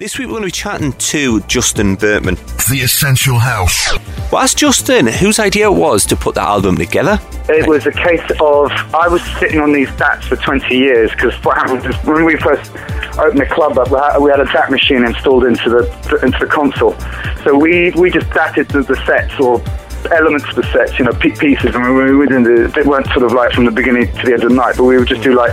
This week we're going to be chatting to Justin Berkman. The Essential House. Well, ask Justin whose idea it was to put that album together. It was a case of I was sitting on these DATs for 20 years because what happened is when we first opened the club up, we had, a DAT machine installed into the into the console. So we we just dated the, the sets or elements of the sets, you know, pe- pieces, and we, we didn't do, they weren't sort of like from the beginning to the end of the night, but we would just do like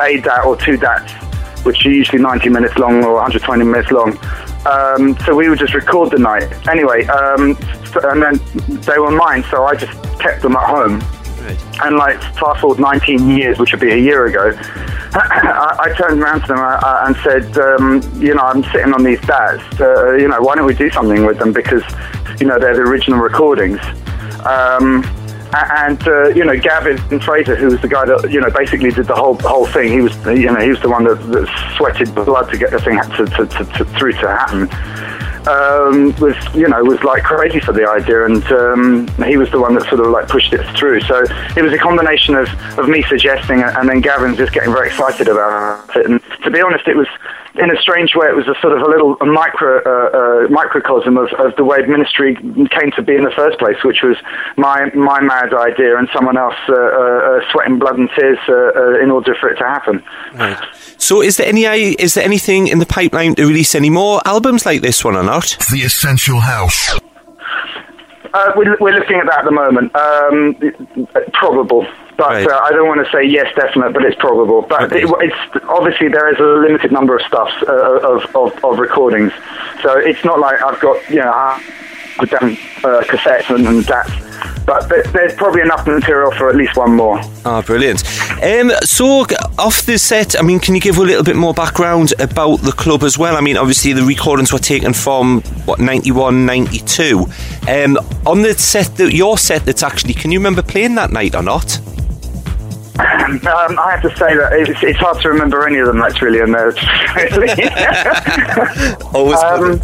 a DAT or two DATs which are usually 90 minutes long or 120 minutes long. Um, so we would just record the night. Anyway, um, so, and then they were mine, so I just kept them at home. And like fast forward 19 years, which would be a year ago, I, I turned around to them uh, and said, um, you know, I'm sitting on these DATs. Uh, you know, why don't we do something with them? Because, you know, they're the original recordings. Um, and uh, you know Gavin Fraser, who was the guy that you know basically did the whole whole thing. He was you know he was the one that, that sweated blood to get the thing to, to, to, to through to happen. Um, was you know was like crazy for the idea, and um, he was the one that sort of like pushed it through. So it was a combination of, of me suggesting, and then Gavin just getting very excited about it. And to be honest, it was in a strange way, it was a sort of a little a micro uh, uh, microcosm of, of the way ministry came to be in the first place, which was my my mad idea and someone else uh, uh, sweating blood and tears in order for it to happen. Right. So, is there any is there anything in the pipeline to release any more albums like this one or not? The Essential House. Uh, we're, we're, looking at that at the moment. Um, probable, but right. uh, I don't want to say yes, definite, but it's probable. But okay. it, it's obviously there is a limited number of stuffs uh, of, of, of, recordings, so it's not like I've got you know uh, cassettes and, and that's but there's probably enough material for at least one more. Ah, brilliant. Um, so, off the set, I mean, can you give a little bit more background about the club as well? I mean, obviously, the recordings were taken from, what, 91, 92. Um, on the set, that your set that's actually, can you remember playing that night or not? Um, I have to say that it's, it's, hard to remember any of them. That's really a nerve. Always. Um,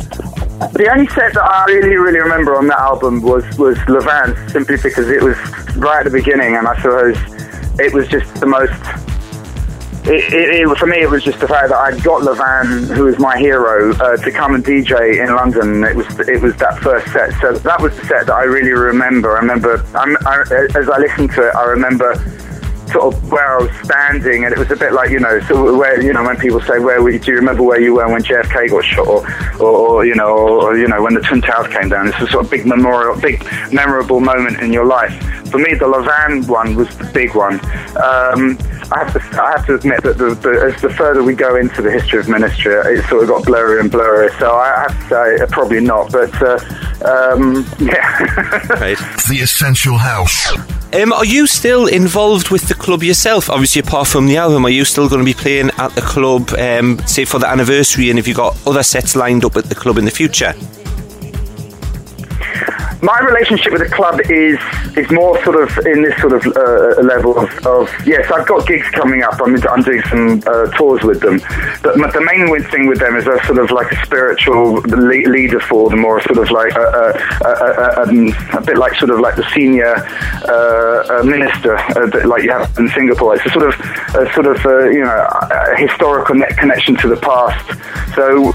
the only set that I really, really remember on that album was was Levan, simply because it was right at the beginning, and I suppose it was just the most. It, it, it, for me, it was just the fact that I got Levan, who is my hero, uh, to come and DJ in London. It was it was that first set, so that was the set that I really remember. I remember, I, I, as I listened to it, I remember sort of where I was standing, and it was a bit like you know, so where you know when people say where were you, do you remember where you were when JFK got shot, or, or, or you know, or, you know when the Twin Towers came down. It's a sort of big memorial, big memorable moment in your life. For me, the Levan one was the big one. Um, I have to, I have to admit that the, the, as the further we go into the history of ministry, it sort of got blurrier and blurrier. So I have to say, uh, probably not. But uh, um, yeah. right. The Essential House. Um, are you still involved with the club yourself? Obviously, apart from the album, are you still going to be playing at the club, um, say for the anniversary? And have you got other sets lined up at the club in the future? My relationship with the club is is more sort of in this sort of uh, level of, of, yes, I've got gigs coming up. I'm, I'm doing some uh, tours with them, but the main thing with them is a sort of like a spiritual leader for them, or sort of like a, a, a, um, a bit like sort of like the senior uh, minister, a bit like you have in Singapore. It's a sort of a sort of uh, you know historical connection to the past. So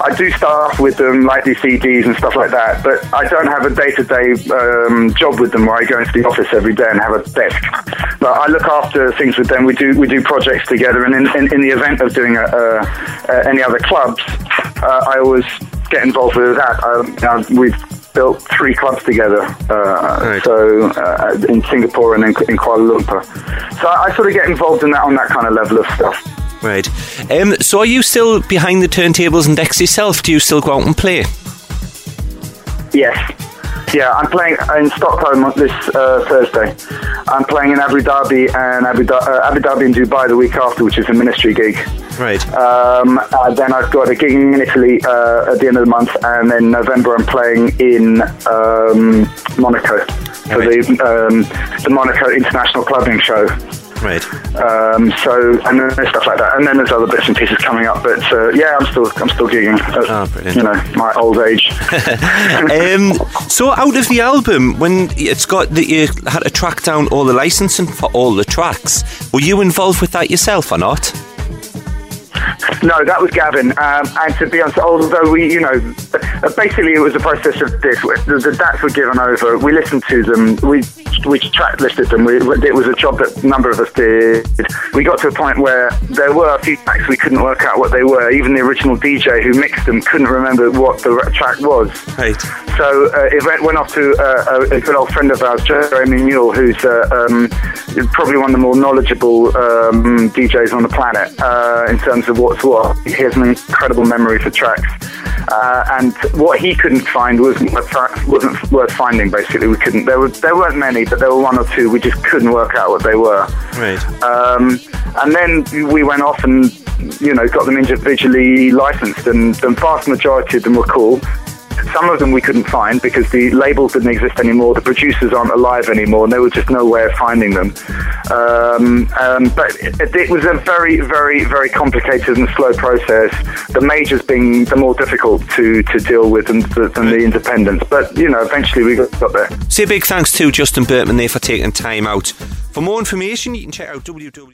I do stuff with them, like these CDs and stuff like that, but I don't have a day-to-day um, job with them where I go into the office every day and have a desk. But I look after things with them. We do we do projects together, and in, in, in the event of doing a, a, any other clubs, uh, I always get involved with that. Um, we've built three clubs together, uh, right. so uh, in Singapore and in, in, Kuala Lumpur. So I sort of get involved in that on that kind of level of stuff. Right. Um, so are you still behind the turntables and decks yourself? Do you still go out and play? Yes. Yeah, I'm playing in Stockholm this uh, Thursday. I'm playing in Abu Dhabi and Abu, da- uh, Abu, Dhabi and Dubai the week after, which is a ministry gig. Right. Um, then I've got a gig in Italy uh, at the end of the month, and then November I'm playing in um, Monaco for right. the um, the Monaco International Clubbing Show. Right. Um, so and then there's stuff like that, and then there's other bits and pieces coming up. But uh, yeah, I'm still I'm still gigging. At, oh, brilliant. You know, my old age. um, so out of the album, when it's got that you had to track down all the licensing for all the tracks, were you involved with that yourself or not? No, that was Gavin. Um, and to be honest, although we, you know, uh, basically it was a process of this. The, the DATs were given over. We listened to them. We we track listed them. We, it was a job that a number of us did. We got to a point where there were a few tracks we couldn't work out what they were. Even the original DJ who mixed them couldn't remember what the track was. Right. So uh, it went, went off to uh, a, a good old friend of ours, Jeremy Mule, who's uh, um, probably one of the more knowledgeable um, DJs on the planet uh, in terms of what's what. He has an incredible memory for tracks. Uh, and what he couldn't find wasn't worth, wasn't worth finding. Basically, we couldn't. There were there weren't many, but there were one or two. We just couldn't work out what they were. Right. Um, and then we went off and you know got them individually licensed, and the vast majority of them were cool. Some of them we couldn't find because the labels didn't exist anymore. The producers aren't alive anymore, and there was just no way of finding them. Um, um, but it, it, was a very, very, very complicated and slow process. The majors being the more difficult to, to deal with than, than the independents. But you know, eventually we got, got there. A big thanks to Justin Berkman there for taking time out. For more information, you can check out www.